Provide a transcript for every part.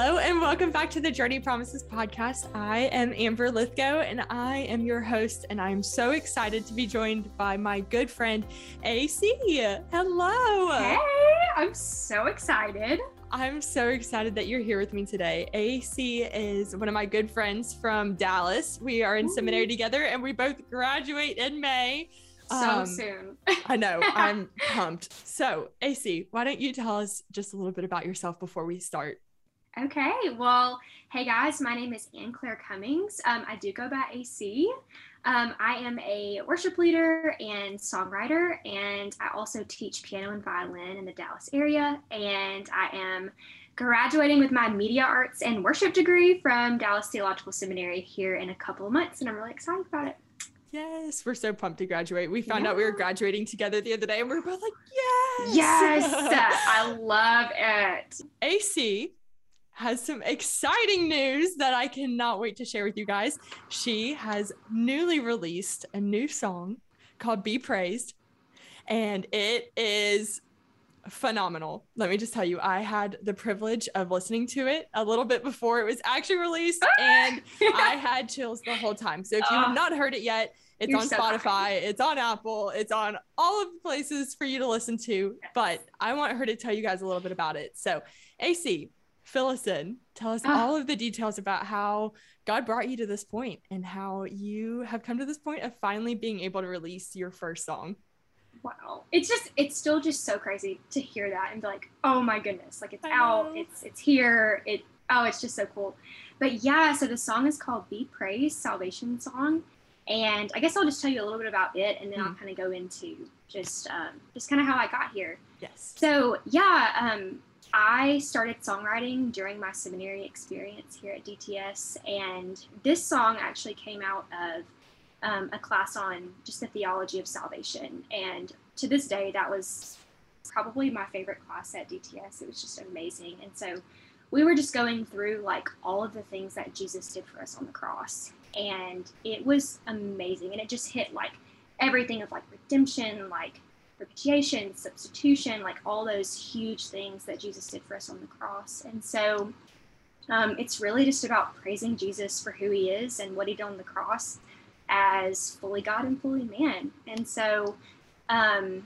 Hello, and welcome back to the Journey Promises podcast. I am Amber Lythgoe, and I am your host. And I'm so excited to be joined by my good friend AC. Hello. Hey, I'm so excited. I'm so excited that you're here with me today. AC is one of my good friends from Dallas. We are in Ooh. seminary together, and we both graduate in May. So um, soon. I know. I'm pumped. So, AC, why don't you tell us just a little bit about yourself before we start? Okay, well, hey guys, my name is Anne-Claire Cummings. Um, I do go by AC. Um, I am a worship leader and songwriter, and I also teach piano and violin in the Dallas area. And I am graduating with my media arts and worship degree from Dallas Theological Seminary here in a couple of months, and I'm really excited about it. Yes, we're so pumped to graduate. We found yeah. out we were graduating together the other day, and we were both like, yes. Yes, I love it. AC has some exciting news that I cannot wait to share with you guys. She has newly released a new song called Be Praised, and it is phenomenal. Let me just tell you, I had the privilege of listening to it a little bit before it was actually released, ah! and I had chills the whole time. So if you have ah. not heard it yet, it's You're on so Spotify, it's on Apple, it's on all of the places for you to listen to. Yes. But I want her to tell you guys a little bit about it. So, AC, fill us in. Tell us ah. all of the details about how God brought you to this point and how you have come to this point of finally being able to release your first song. Wow. It's just it's still just so crazy to hear that and be like, "Oh my goodness, like it's out, it's it's here. It oh, it's just so cool." But yeah, so the song is called Be Praised, Salvation Song. And I guess I'll just tell you a little bit about it and then mm. I'll kind of go into just um, just kind of how I got here. Yes. So yeah, um, I started songwriting during my seminary experience here at DTS, and this song actually came out of um, a class on just the theology of salvation. And to this day, that was probably my favorite class at DTS. It was just amazing. And so we were just going through like all of the things that Jesus did for us on the cross. And it was amazing. And it just hit like everything of like redemption, like propitiation, substitution, like all those huge things that Jesus did for us on the cross. And so um, it's really just about praising Jesus for who he is and what he did on the cross as fully God and fully man. And so um,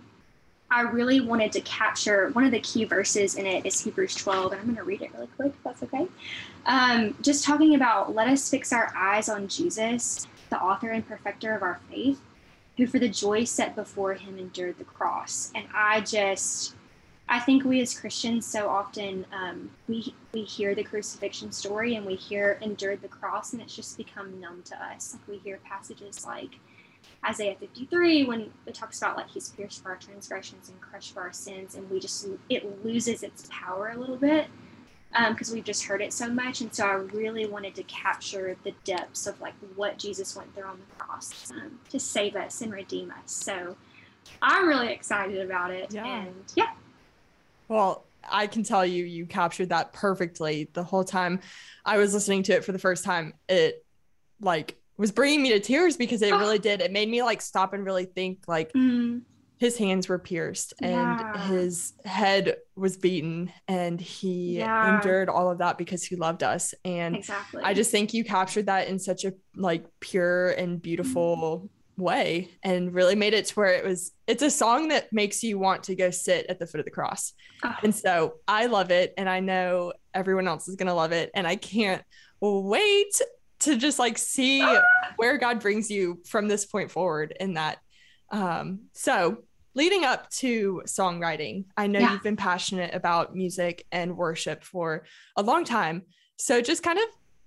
I really wanted to capture one of the key verses in it is Hebrews 12, and I'm going to read it really quick, if that's okay. Um, just talking about let us fix our eyes on Jesus, the author and perfecter of our faith who for the joy set before him endured the cross. And I just, I think we as Christians so often um, we we hear the crucifixion story and we hear endured the cross, and it's just become numb to us. Like we hear passages like Isaiah 53 when it talks about like he's pierced for our transgressions and crushed for our sins, and we just it loses its power a little bit because um, we've just heard it so much. And so I really wanted to capture the depths of like what Jesus went through on the cross um, to save us and redeem us. So I'm really excited about it. Yeah. And yeah. Well, I can tell you, you captured that perfectly the whole time I was listening to it for the first time. It like was bringing me to tears because it really did. It made me like stop and really think like, mm his hands were pierced and yeah. his head was beaten and he yeah. endured all of that because he loved us and exactly. i just think you captured that in such a like pure and beautiful mm-hmm. way and really made it to where it was it's a song that makes you want to go sit at the foot of the cross oh. and so i love it and i know everyone else is going to love it and i can't wait to just like see ah. where god brings you from this point forward in that um, so leading up to songwriting, I know yeah. you've been passionate about music and worship for a long time. So just kind of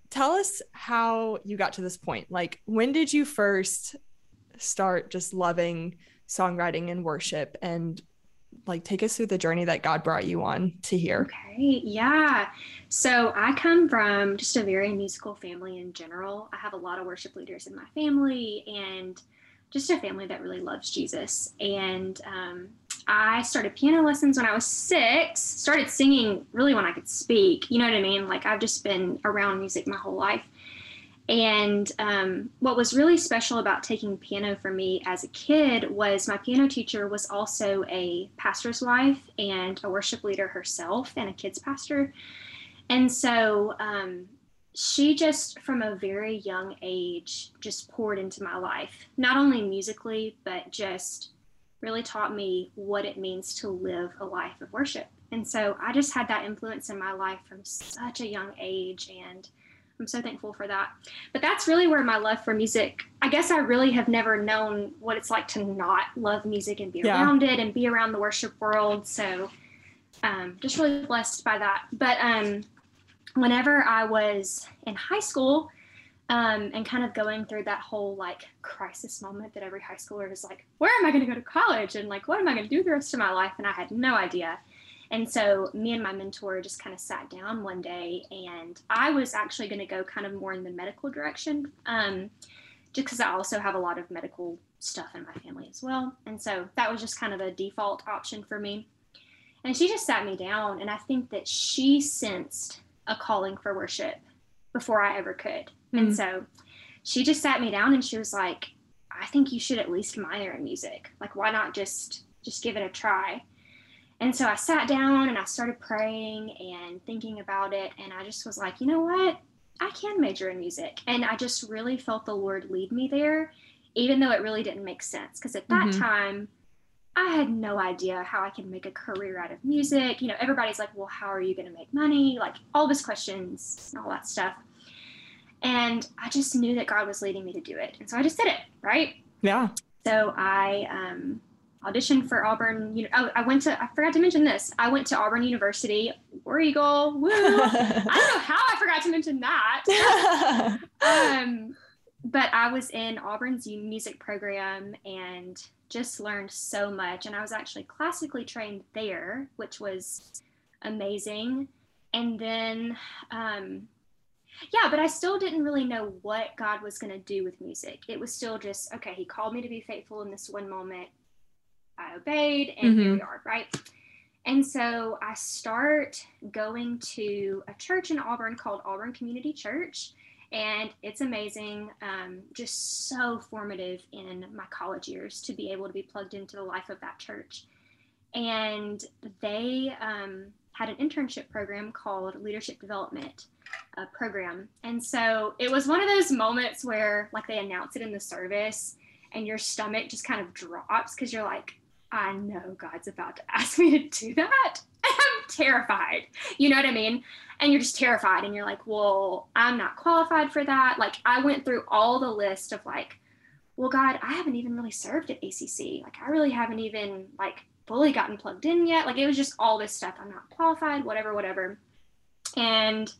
tell us how you got to this point. Like, when did you first start just loving songwriting and worship and like take us through the journey that God brought you on to here. Okay, yeah. So I come from just a very musical family in general. I have a lot of worship leaders in my family, and just a family that really loves Jesus. And um, I started piano lessons when I was six, started singing really when I could speak. You know what I mean? Like I've just been around music my whole life. And um, what was really special about taking piano for me as a kid was my piano teacher was also a pastor's wife and a worship leader herself and a kids pastor. And so um, she just, from a very young age, just poured into my life, not only musically, but just really taught me what it means to live a life of worship. And so I just had that influence in my life from such a young age. And I'm so thankful for that. But that's really where my love for music, I guess I really have never known what it's like to not love music and be yeah. around it and be around the worship world. So um, just really blessed by that. But um, whenever I was in high school, um, and kind of going through that whole like crisis moment that every high schooler is like, where am I going to go to college? And like, what am I going to do the rest of my life? And I had no idea. And so me and my mentor just kind of sat down one day, and I was actually going to go kind of more in the medical direction, um, just because I also have a lot of medical stuff in my family as well. And so that was just kind of a default option for me. And she just sat me down, and I think that she sensed a calling for worship before I ever could. Mm-hmm. And so she just sat me down and she was like, I think you should at least minor in music. Like, why not just just give it a try? And so I sat down and I started praying and thinking about it. And I just was like, you know what? I can major in music. And I just really felt the Lord lead me there, even though it really didn't make sense. Because at that mm-hmm. time, I had no idea how I could make a career out of music. You know, everybody's like, well, how are you going to make money? Like all these questions and all that stuff. And I just knew that God was leading me to do it. And so I just did it, right? Yeah. So I um, auditioned for Auburn. You know, oh, I went to. I forgot to mention this. I went to Auburn University. War Eagle. Woo! I don't know how I forgot to mention that. um, but I was in Auburn's music program and just learned so much. And I was actually classically trained there, which was amazing. And then, um, yeah, but I still didn't really know what God was going to do with music. It was still just, okay, He called me to be faithful in this one moment. I obeyed, and mm-hmm. here we are, right? And so I start going to a church in Auburn called Auburn Community Church, and it's amazing, um, just so formative in my college years to be able to be plugged into the life of that church. And they um, had an internship program called Leadership Development uh, Program. And so it was one of those moments where, like, they announce it in the service, and your stomach just kind of drops because you're like, I know God's about to ask me to do that. I'm terrified. You know what I mean? And you're just terrified and you're like, well, I'm not qualified for that. Like, I went through all the list of like, well, God, I haven't even really served at ACC. Like, I really haven't even like fully gotten plugged in yet. Like, it was just all this stuff. I'm not qualified, whatever, whatever. And,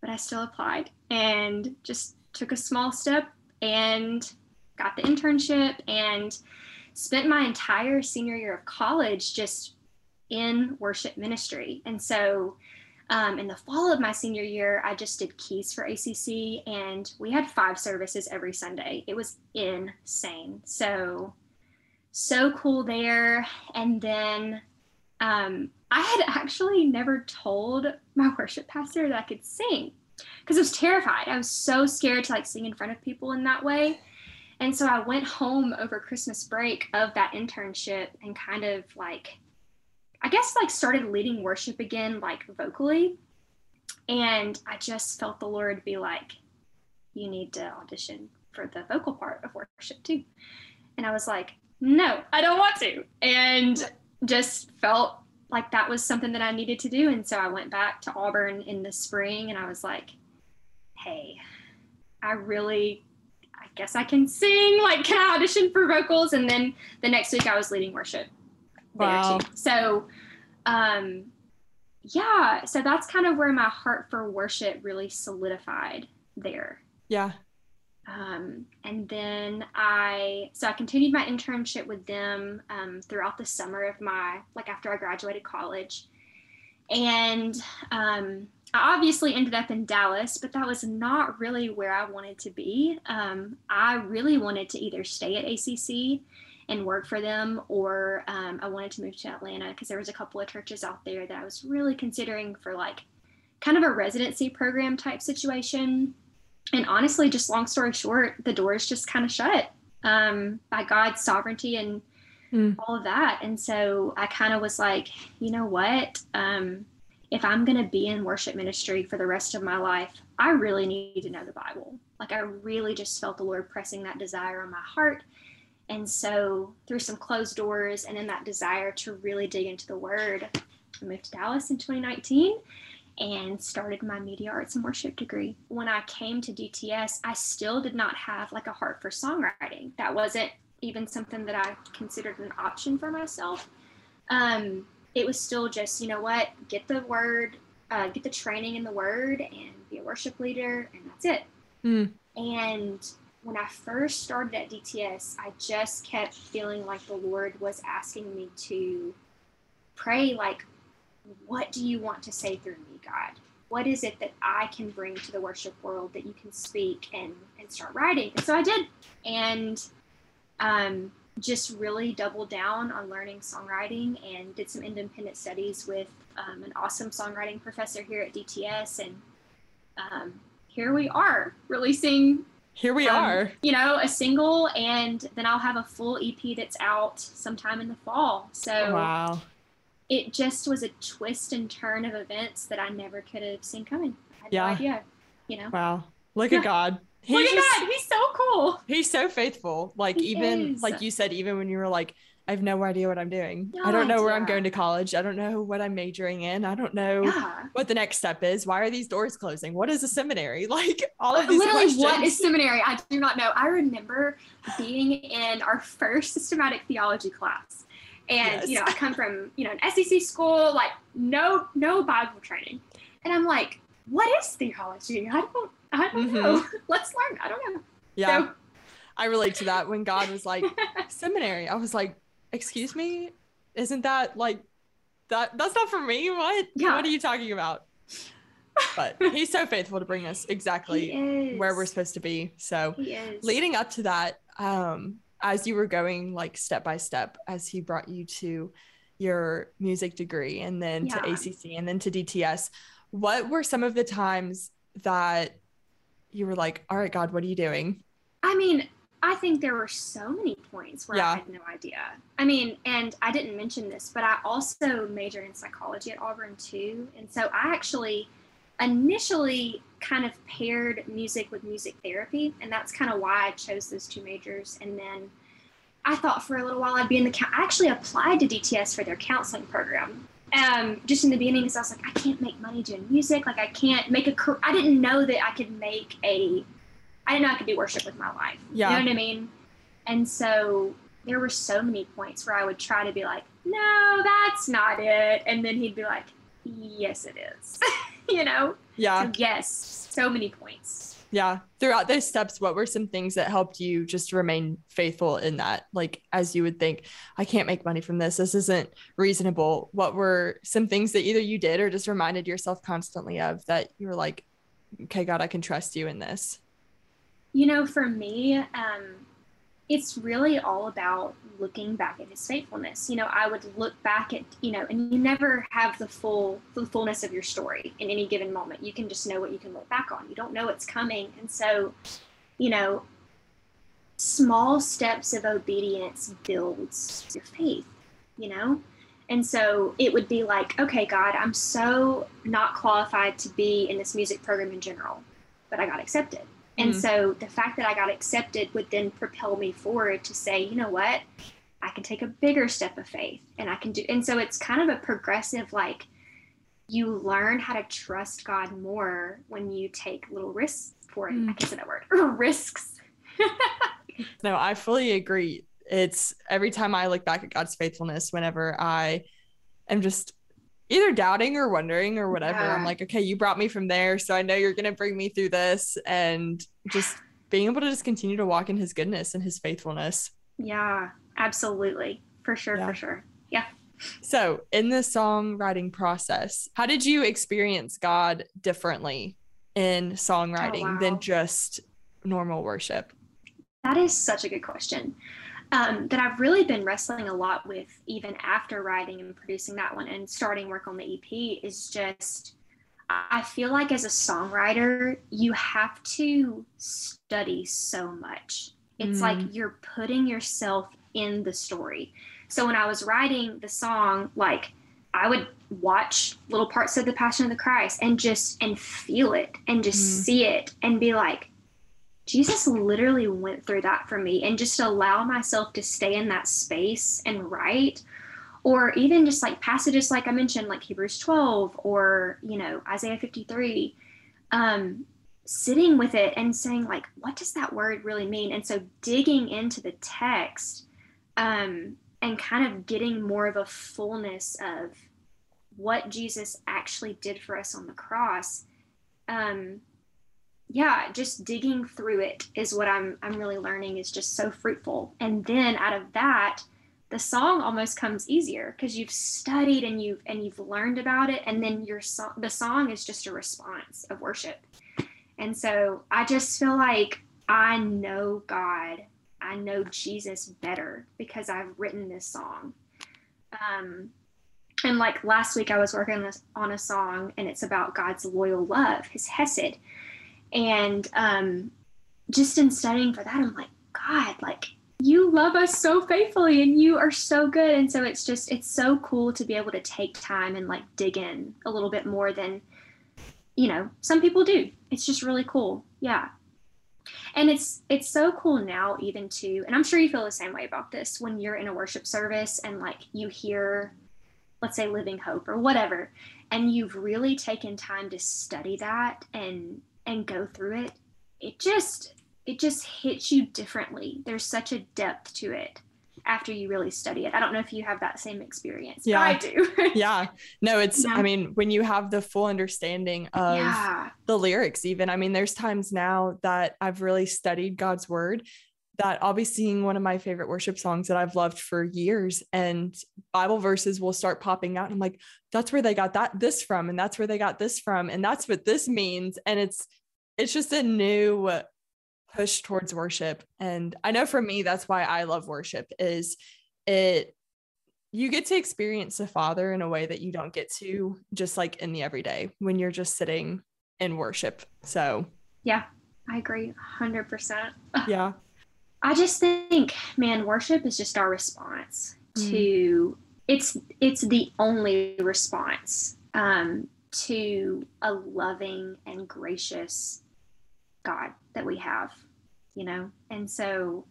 but I still applied and just took a small step and got the internship and spent my entire senior year of college just in worship ministry. And so um, in the fall of my senior year, I just did keys for ACC and we had five services every Sunday. It was insane. So, so cool there. And then um, I had actually never told my worship pastor that I could sing because I was terrified. I was so scared to like sing in front of people in that way. And so I went home over Christmas break of that internship and kind of like, I guess like started leading worship again, like vocally. And I just felt the Lord be like, you need to audition for the vocal part of worship too. And I was like, no, I don't want to. And just felt like that was something that I needed to do. And so I went back to Auburn in the spring and I was like, hey, I really I guess I can sing. Like, can I audition for vocals? And then the next week I was leading worship wow. too. So, um, yeah, so that's kind of where my heart for worship really solidified there. Yeah. Um, and then I, so I continued my internship with them um, throughout the summer of my, like after I graduated college. And um, I obviously ended up in Dallas, but that was not really where I wanted to be. Um, I really wanted to either stay at ACC and work for them, or um, I wanted to move to Atlanta because there was a couple of churches out there that I was really considering for like kind of a residency program type situation. And honestly, just long story short, the doors just kind of shut um, by God's sovereignty and mm. all of that. And so I kind of was like, you know what? Um, if I'm going to be in worship ministry for the rest of my life, I really need to know the Bible. Like, I really just felt the Lord pressing that desire on my heart. And so, through some closed doors and in that desire to really dig into the Word, I moved to Dallas in 2019 and started my media arts and worship degree. When I came to DTS, I still did not have like a heart for songwriting. That wasn't even something that I considered an option for myself. Um, it was still just, you know what, get the word, uh, get the training in the word and be a worship leader, and that's it. Mm. And when I first started at DTS, I just kept feeling like the Lord was asking me to pray, like, what do you want to say through me, God? What is it that I can bring to the worship world that you can speak and, and start writing? And so I did. And um, just really doubled down on learning songwriting and did some independent studies with um, an awesome songwriting professor here at DTS. And um, here we are releasing. Here we um, are. You know, a single, and then I'll have a full EP that's out sometime in the fall. So, wow. It just was a twist and turn of events that I never could have seen coming. I had yeah. no idea, you know? Wow. Look yeah. at God. He's Look at just, that. He's so cool. He's so faithful. Like he even is. like you said, even when you were like, I have no idea what I'm doing. No I don't know idea. where I'm going to college. I don't know what I'm majoring in. I don't know yeah. what the next step is. Why are these doors closing? What is a seminary? Like all of these Literally, questions. what is seminary? I do not know. I remember being in our first systematic theology class. And yes. you know, I come from, you know, an SEC school, like no no Bible training. And I'm like, what is theology? I don't I don't mm-hmm. know. Let's learn. I don't know. Yeah. So. I relate to that when God was like, seminary. I was like, excuse me? Isn't that like that that's not for me? What? Yeah. What are you talking about? But he's so faithful to bring us exactly where we're supposed to be. So leading up to that, um, as you were going like step by step, as he brought you to your music degree and then yeah. to ACC and then to DTS, what were some of the times that you were like, all right, God, what are you doing? I mean, I think there were so many points where yeah. I had no idea. I mean, and I didn't mention this, but I also majored in psychology at Auburn too. And so I actually initially kind of paired music with music therapy. And that's kind of why I chose those two majors. And then I thought for a little while I'd be in the, I actually applied to DTS for their counseling program um, just in the beginning, because I was like, I can't make money doing music. Like, I can't make a. I didn't know that I could make a. I didn't know I could do worship with my life. Yeah. You know what I mean? And so there were so many points where I would try to be like, no, that's not it, and then he'd be like, yes, it is. you know? Yeah. So yes, so many points yeah throughout those steps what were some things that helped you just remain faithful in that like as you would think i can't make money from this this isn't reasonable what were some things that either you did or just reminded yourself constantly of that you were like okay god i can trust you in this you know for me um it's really all about looking back at his faithfulness. You know, I would look back at, you know, and you never have the full the fullness of your story in any given moment. You can just know what you can look back on. You don't know what's coming. And so, you know, small steps of obedience builds your faith, you know? And so it would be like, okay, God, I'm so not qualified to be in this music program in general, but I got accepted. And mm-hmm. so the fact that I got accepted would then propel me forward to say, you know what? I can take a bigger step of faith and I can do. And so it's kind of a progressive, like, you learn how to trust God more when you take little risks for it. Mm. I can't say that word risks. no, I fully agree. It's every time I look back at God's faithfulness, whenever I am just either doubting or wondering or whatever. Yeah. I'm like, okay, you brought me from there, so I know you're gonna bring me through this, and just being able to just continue to walk in His goodness and His faithfulness. Yeah, absolutely, for sure, yeah. for sure. Yeah. So, in the songwriting process, how did you experience God differently in songwriting oh, wow. than just normal worship? That is such a good question um, that I've really been wrestling a lot with, even after writing and producing that one and starting work on the EP, is just I feel like as a songwriter, you have to study so much. It's mm. like you're putting yourself in the story. So when I was writing the song, like I would watch little parts of the Passion of the Christ and just and feel it and just mm. see it and be like, Jesus literally went through that for me and just allow myself to stay in that space and write. Or even just like passages like I mentioned, like Hebrews 12 or, you know, Isaiah 53. Um, sitting with it and saying like what does that word really mean and so digging into the text um, and kind of getting more of a fullness of what jesus actually did for us on the cross um, yeah just digging through it is what i'm i'm really learning is just so fruitful and then out of that the song almost comes easier because you've studied and you've and you've learned about it and then your song the song is just a response of worship and so I just feel like I know God, I know Jesus better because I've written this song. Um, and like last week, I was working on a song and it's about God's loyal love, his Hesed. And um, just in studying for that, I'm like, God, like you love us so faithfully and you are so good. And so it's just, it's so cool to be able to take time and like dig in a little bit more than you know, some people do. It's just really cool. Yeah. And it's it's so cool now even too, and I'm sure you feel the same way about this when you're in a worship service and like you hear let's say living hope or whatever and you've really taken time to study that and and go through it it just it just hits you differently there's such a depth to it after you really study it. I don't know if you have that same experience. Yeah, I do. yeah. No, it's, I mean, when you have the full understanding of yeah. the lyrics, even, I mean, there's times now that I've really studied God's word that I'll be singing one of my favorite worship songs that I've loved for years and Bible verses will start popping out. And I'm like, that's where they got that this from and that's where they got this from and that's what this means and it's it's just a new push towards worship and i know for me that's why i love worship is it you get to experience the father in a way that you don't get to just like in the everyday when you're just sitting in worship so yeah i agree 100% yeah i just think man worship is just our response mm. to it's it's the only response um to a loving and gracious God that we have, you know? And so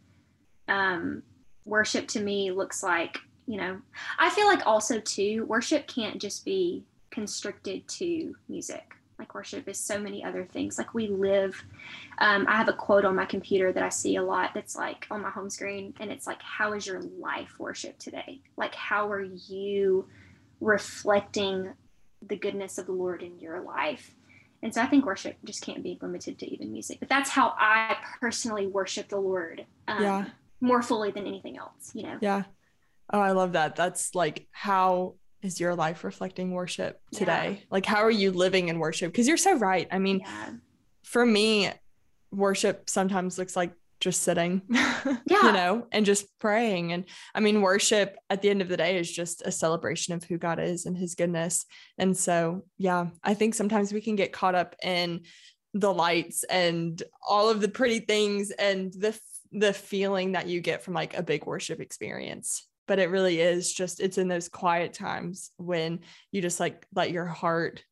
um, worship to me looks like, you know, I feel like also too, worship can't just be constricted to music. Like worship is so many other things. Like we live, um, I have a quote on my computer that I see a lot that's like on my home screen, and it's like, How is your life worship today? Like, how are you reflecting the goodness of the Lord in your life? And so I think worship just can't be limited to even music. But that's how I personally worship the Lord um, yeah. more fully than anything else, you know? Yeah. Oh, I love that. That's like, how is your life reflecting worship today? Yeah. Like, how are you living in worship? Because you're so right. I mean, yeah. for me, worship sometimes looks like just sitting, yeah. you know, and just praying. And I mean, worship at the end of the day is just a celebration of who God is and his goodness. And so, yeah, I think sometimes we can get caught up in the lights and all of the pretty things and the the feeling that you get from like a big worship experience but it really is just it's in those quiet times when you just like let your heart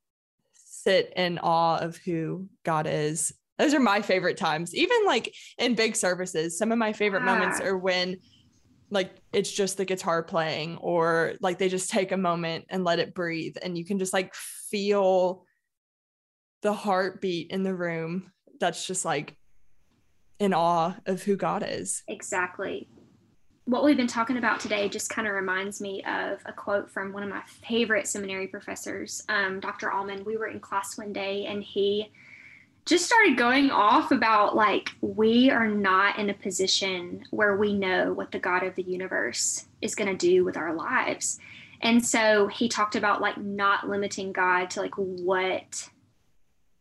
sit in awe of who God is those are my favorite times. Even like in big services, some of my favorite yeah. moments are when like it's just the guitar playing or like they just take a moment and let it breathe and you can just like feel the heartbeat in the room that's just like in awe of who God is. Exactly. What we've been talking about today just kind of reminds me of a quote from one of my favorite seminary professors, um, Dr. Allman. We were in class one day and he just started going off about like we are not in a position where we know what the God of the universe is going to do with our lives. And so he talked about like not limiting God to like what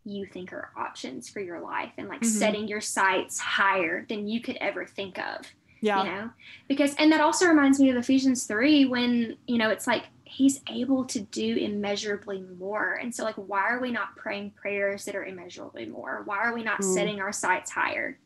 you think are options for your life and like mm-hmm. setting your sights higher than you could ever think of. Yeah. You know, because, and that also reminds me of Ephesians 3 when, you know, it's like he's able to do immeasurably more. And so, like, why are we not praying prayers that are immeasurably more? Why are we not mm. setting our sights higher?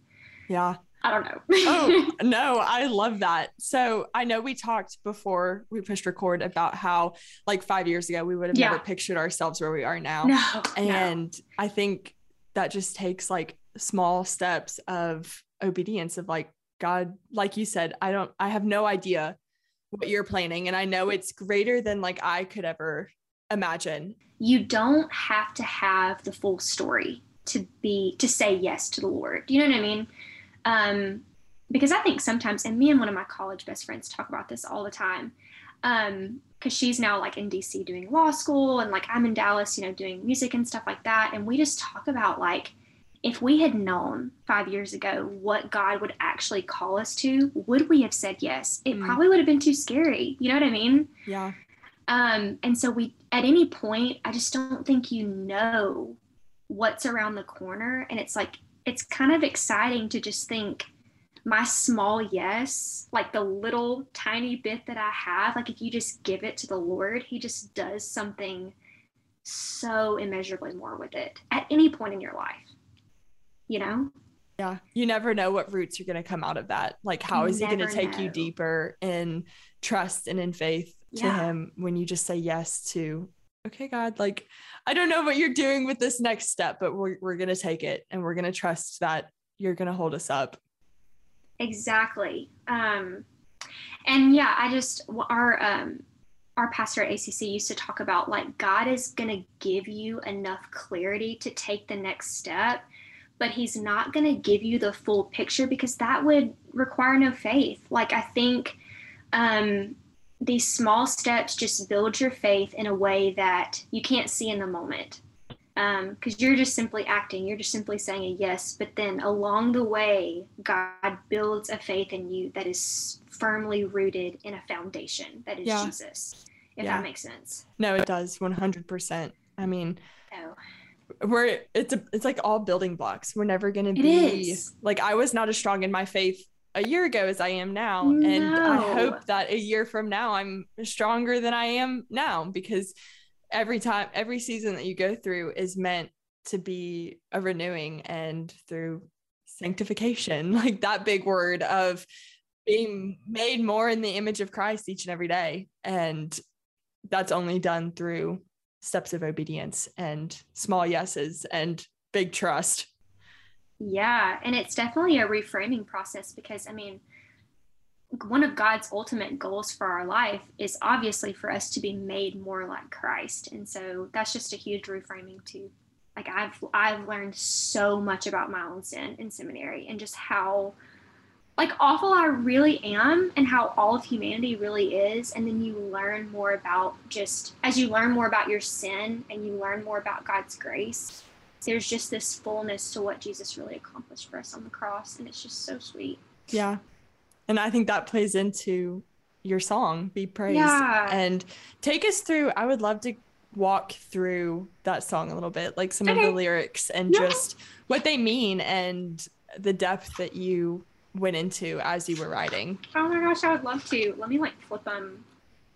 Yeah. I don't know. oh, no, I love that. So I know we talked before we pushed record about how, like, five years ago, we would have yeah. never pictured ourselves where we are now. No. And no. I think that just takes like small steps of obedience, of like, God, like you said, I don't, I have no idea what you're planning. And I know it's greater than like I could ever imagine. You don't have to have the full story to be, to say yes to the Lord. You know what I mean? Um, because I think sometimes, and me and one of my college best friends talk about this all the time, Um, because she's now like in DC doing law school, and like I'm in Dallas, you know, doing music and stuff like that. And we just talk about like, if we had known five years ago what God would actually call us to, would we have said yes? It mm. probably would have been too scary. You know what I mean? Yeah. Um, and so we, at any point, I just don't think you know what's around the corner. And it's like, it's kind of exciting to just think my small yes, like the little tiny bit that I have, like if you just give it to the Lord, He just does something so immeasurably more with it at any point in your life, you know? Yeah. You never know what roots are going to come out of that. Like, how is He going to take know. you deeper in trust and in faith to yeah. Him when you just say yes to okay, God, like, I don't know what you're doing with this next step, but we're, we're going to take it and we're going to trust that you're going to hold us up. Exactly. Um, and yeah, I just, our, um, our pastor at ACC used to talk about like God is going to give you enough clarity to take the next step, but he's not going to give you the full picture because that would require no faith. Like, I think, um, these small steps just build your faith in a way that you can't see in the moment because um, you're just simply acting you're just simply saying a yes but then along the way god builds a faith in you that is firmly rooted in a foundation that is yeah. jesus if yeah. that makes sense no it does 100% i mean oh we're it's a, it's like all building blocks we're never going to be like i was not as strong in my faith a year ago as I am now. No. And I hope that a year from now I'm stronger than I am now because every time, every season that you go through is meant to be a renewing and through sanctification, like that big word of being made more in the image of Christ each and every day. And that's only done through steps of obedience and small yeses and big trust. Yeah, and it's definitely a reframing process because I mean, one of God's ultimate goals for our life is obviously for us to be made more like Christ. And so that's just a huge reframing too. Like I've I've learned so much about my own sin in seminary and just how like awful I really am and how all of humanity really is. And then you learn more about just as you learn more about your sin and you learn more about God's grace, there's just this fullness to what Jesus really accomplished for us on the cross. And it's just so sweet. Yeah. And I think that plays into your song, Be Praised. Yeah. And take us through, I would love to walk through that song a little bit, like some okay. of the lyrics and yeah. just what they mean and the depth that you went into as you were writing. Oh my gosh, I would love to. Let me like flip them,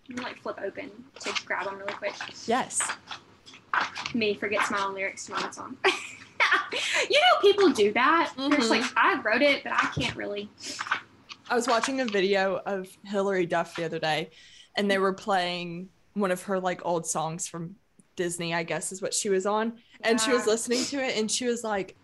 let me like flip open to grab them really quick. Yes me forgets my own lyrics to my own song. you know, people do that. Mm-hmm. There's like, I wrote it, but I can't really. I was watching a video of Hilary Duff the other day, and they were playing one of her like old songs from Disney, I guess is what she was on. And yeah. she was listening to it, and she was like,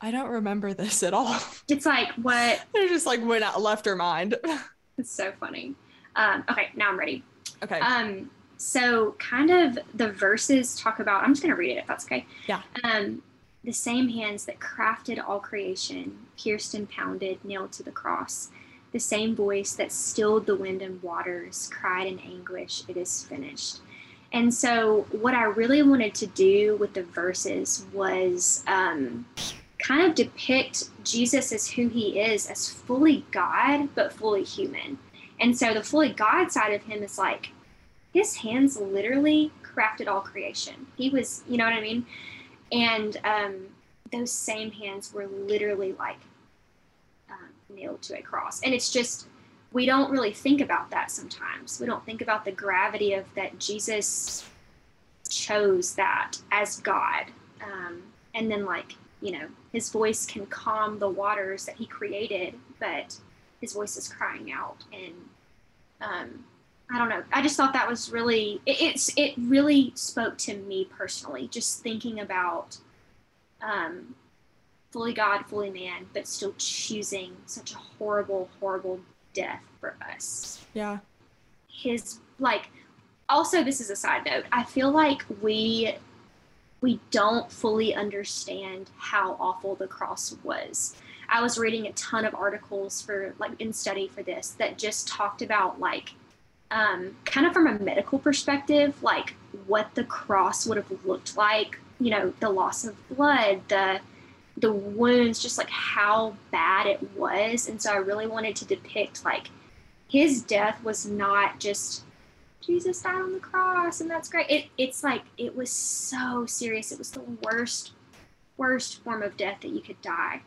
I don't remember this at all. It's like, what? it just like went out, left her mind. it's so funny. Um, okay, now I'm ready. Okay. Um, so, kind of the verses talk about, I'm just going to read it if that's okay. Yeah. Um, the same hands that crafted all creation, pierced and pounded, nailed to the cross. The same voice that stilled the wind and waters, cried in anguish, It is finished. And so, what I really wanted to do with the verses was um, kind of depict Jesus as who he is, as fully God, but fully human. And so, the fully God side of him is like, his hands literally crafted all creation. He was, you know what I mean? And um, those same hands were literally like um, nailed to a cross. And it's just, we don't really think about that sometimes. We don't think about the gravity of that Jesus chose that as God. Um, and then, like, you know, his voice can calm the waters that he created, but his voice is crying out. And um, I don't know. I just thought that was really, it, it's, it really spoke to me personally, just thinking about um, fully God, fully man, but still choosing such a horrible, horrible death for us. Yeah. His, like, also, this is a side note. I feel like we we don't fully understand how awful the cross was. I was reading a ton of articles for like in study for this that just talked about like um, kind of from a medical perspective, like what the cross would have looked like. You know, the loss of blood, the the wounds, just like how bad it was. And so I really wanted to depict like his death was not just Jesus died on the cross and that's great. It, it's like it was so serious. It was the worst, worst form of death that you could die.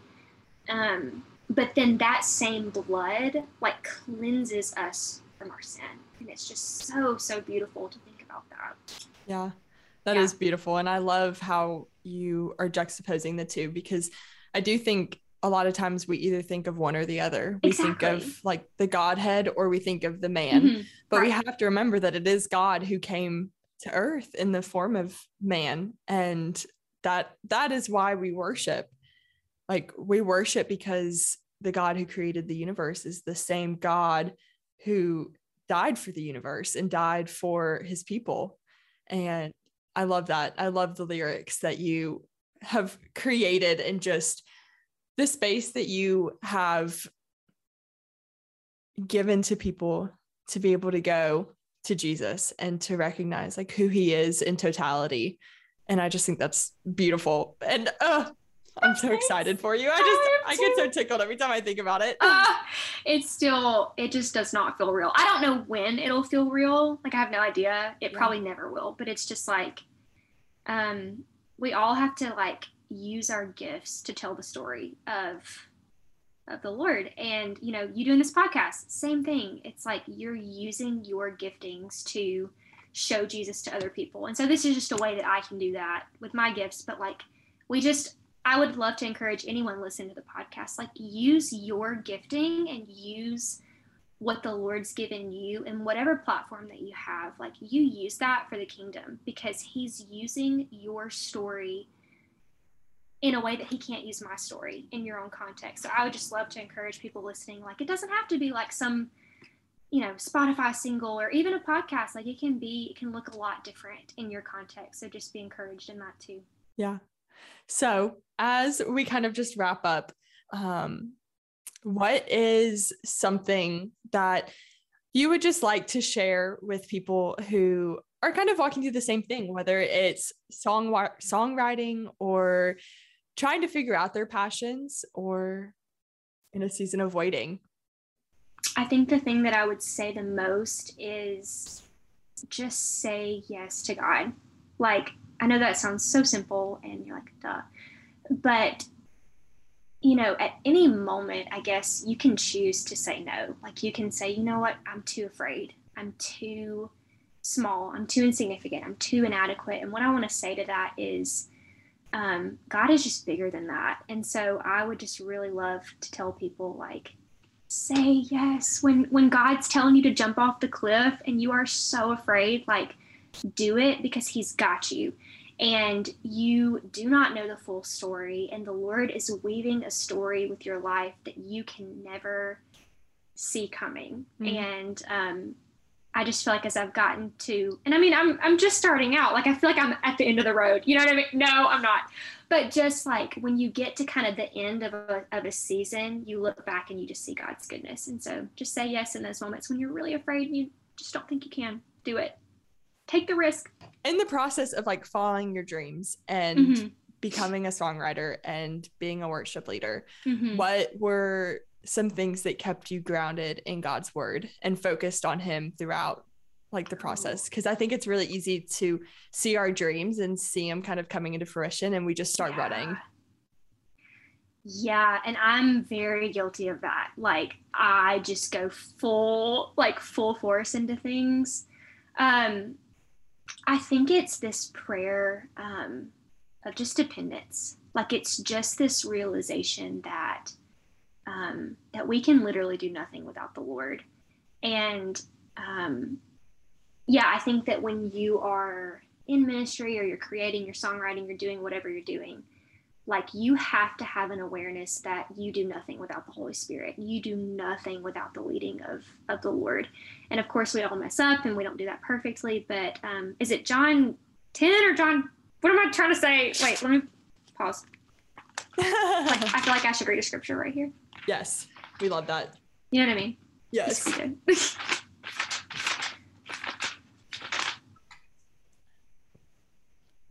Um, but then that same blood like cleanses us from our sin. And it's just so, so beautiful to think about that. Yeah, that yeah. is beautiful. And I love how you are juxtaposing the two because I do think a lot of times we either think of one or the other. We exactly. think of like the Godhead or we think of the man. Mm-hmm. But right. we have to remember that it is God who came to earth in the form of man and that that is why we worship. Like we worship because the God who created the universe is the same God who died for the universe and died for his people. And I love that. I love the lyrics that you have created and just the space that you have given to people to be able to go to Jesus and to recognize like who he is in totality. And I just think that's beautiful. And uh, I'm so excited for you. I just I, get so tickled every time I think about it. Uh, it's still it just does not feel real. I don't know when it'll feel real. Like I have no idea. It yeah. probably never will, but it's just like um we all have to like use our gifts to tell the story of of the Lord. And you know, you doing this podcast, same thing. It's like you're using your giftings to show Jesus to other people. And so this is just a way that I can do that with my gifts, but like we just I would love to encourage anyone listening to the podcast like use your gifting and use what the Lord's given you and whatever platform that you have, like you use that for the kingdom because he's using your story in a way that he can't use my story in your own context. So I would just love to encourage people listening. Like it doesn't have to be like some, you know, Spotify single or even a podcast. Like it can be, it can look a lot different in your context. So just be encouraged in that too. Yeah. So as we kind of just wrap up, um, what is something that you would just like to share with people who are kind of walking through the same thing, whether it's song songwriting or trying to figure out their passions or in a season of waiting? I think the thing that I would say the most is just say yes to God. Like, I know that sounds so simple and you're like, duh. But, you know, at any moment, I guess you can choose to say no. Like, you can say, you know what, I'm too afraid. I'm too small. I'm too insignificant. I'm too inadequate. And what I want to say to that is, um, God is just bigger than that. And so I would just really love to tell people like, say yes when when God's telling you to jump off the cliff and you are so afraid, like do it because He's got you. And you do not know the full story, and the Lord is weaving a story with your life that you can never see coming. Mm-hmm. And um, I just feel like as I've gotten to, and I mean, I'm I'm just starting out. Like I feel like I'm at the end of the road. You know what I mean? No, I'm not. But just like when you get to kind of the end of a of a season, you look back and you just see God's goodness. And so just say yes in those moments when you're really afraid and you just don't think you can. Do it. Take the risk. In the process of like following your dreams and mm-hmm. becoming a songwriter and being a worship leader, mm-hmm. what were some things that kept you grounded in God's word and focused on him throughout like the process because I think it's really easy to see our dreams and see them kind of coming into fruition and we just start yeah. running. Yeah, and I'm very guilty of that. Like I just go full like full force into things. Um I think it's this prayer um of just dependence. like it's just this realization that um, that we can literally do nothing without the Lord. And um, yeah, I think that when you are in ministry or you're creating, you're songwriting, you're doing whatever you're doing, like you have to have an awareness that you do nothing without the Holy Spirit. You do nothing without the leading of of the Lord. And of course, we all mess up and we don't do that perfectly. But um, is it John ten or John? What am I trying to say? Wait, let me pause. like, I feel like I should read a scripture right here. Yes, we love that. You know what I mean? Yes.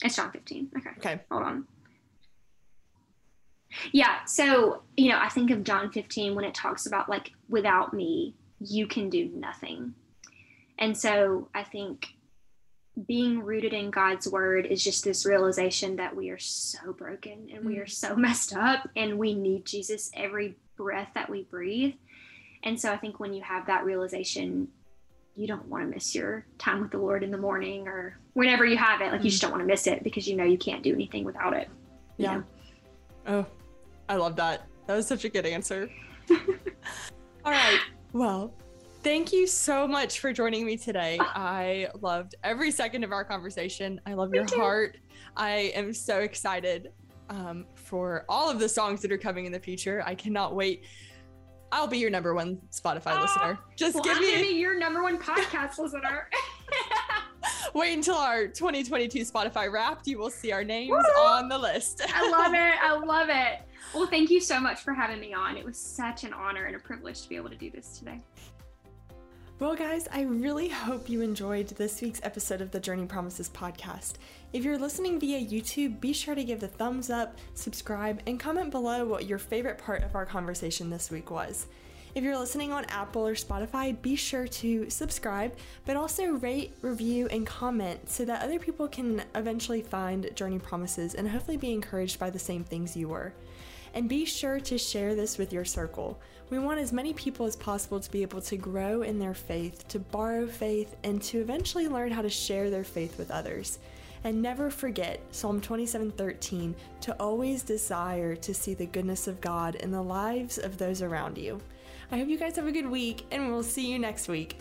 it's John 15. Okay. Okay. Hold on. Yeah. So, you know, I think of John 15 when it talks about like, without me, you can do nothing. And so I think being rooted in God's word is just this realization that we are so broken and we are mm. so messed up and we need Jesus every breath that we breathe. And so I think when you have that realization, you don't want to miss your time with the Lord in the morning or whenever you have it. Like you just mm. don't want to miss it because you know you can't do anything without it. Yeah. Know? Oh, I love that. That was such a good answer. All right. Well, thank you so much for joining me today. I loved every second of our conversation. I love your heart. I am so excited um, for all of the songs that are coming in the future. I cannot wait. I'll be your number one Spotify uh, listener. Just well, give I'm me your number one podcast listener. wait until our 2022 Spotify wrapped. You will see our names Woo! on the list. I love it. I love it. Well, thank you so much for having me on. It was such an honor and a privilege to be able to do this today. Well, guys, I really hope you enjoyed this week's episode of the Journey Promises podcast. If you're listening via YouTube, be sure to give the thumbs up, subscribe, and comment below what your favorite part of our conversation this week was. If you're listening on Apple or Spotify, be sure to subscribe, but also rate, review, and comment so that other people can eventually find Journey Promises and hopefully be encouraged by the same things you were. And be sure to share this with your circle. We want as many people as possible to be able to grow in their faith, to borrow faith, and to eventually learn how to share their faith with others. And never forget Psalm 27:13 to always desire to see the goodness of God in the lives of those around you. I hope you guys have a good week, and we'll see you next week.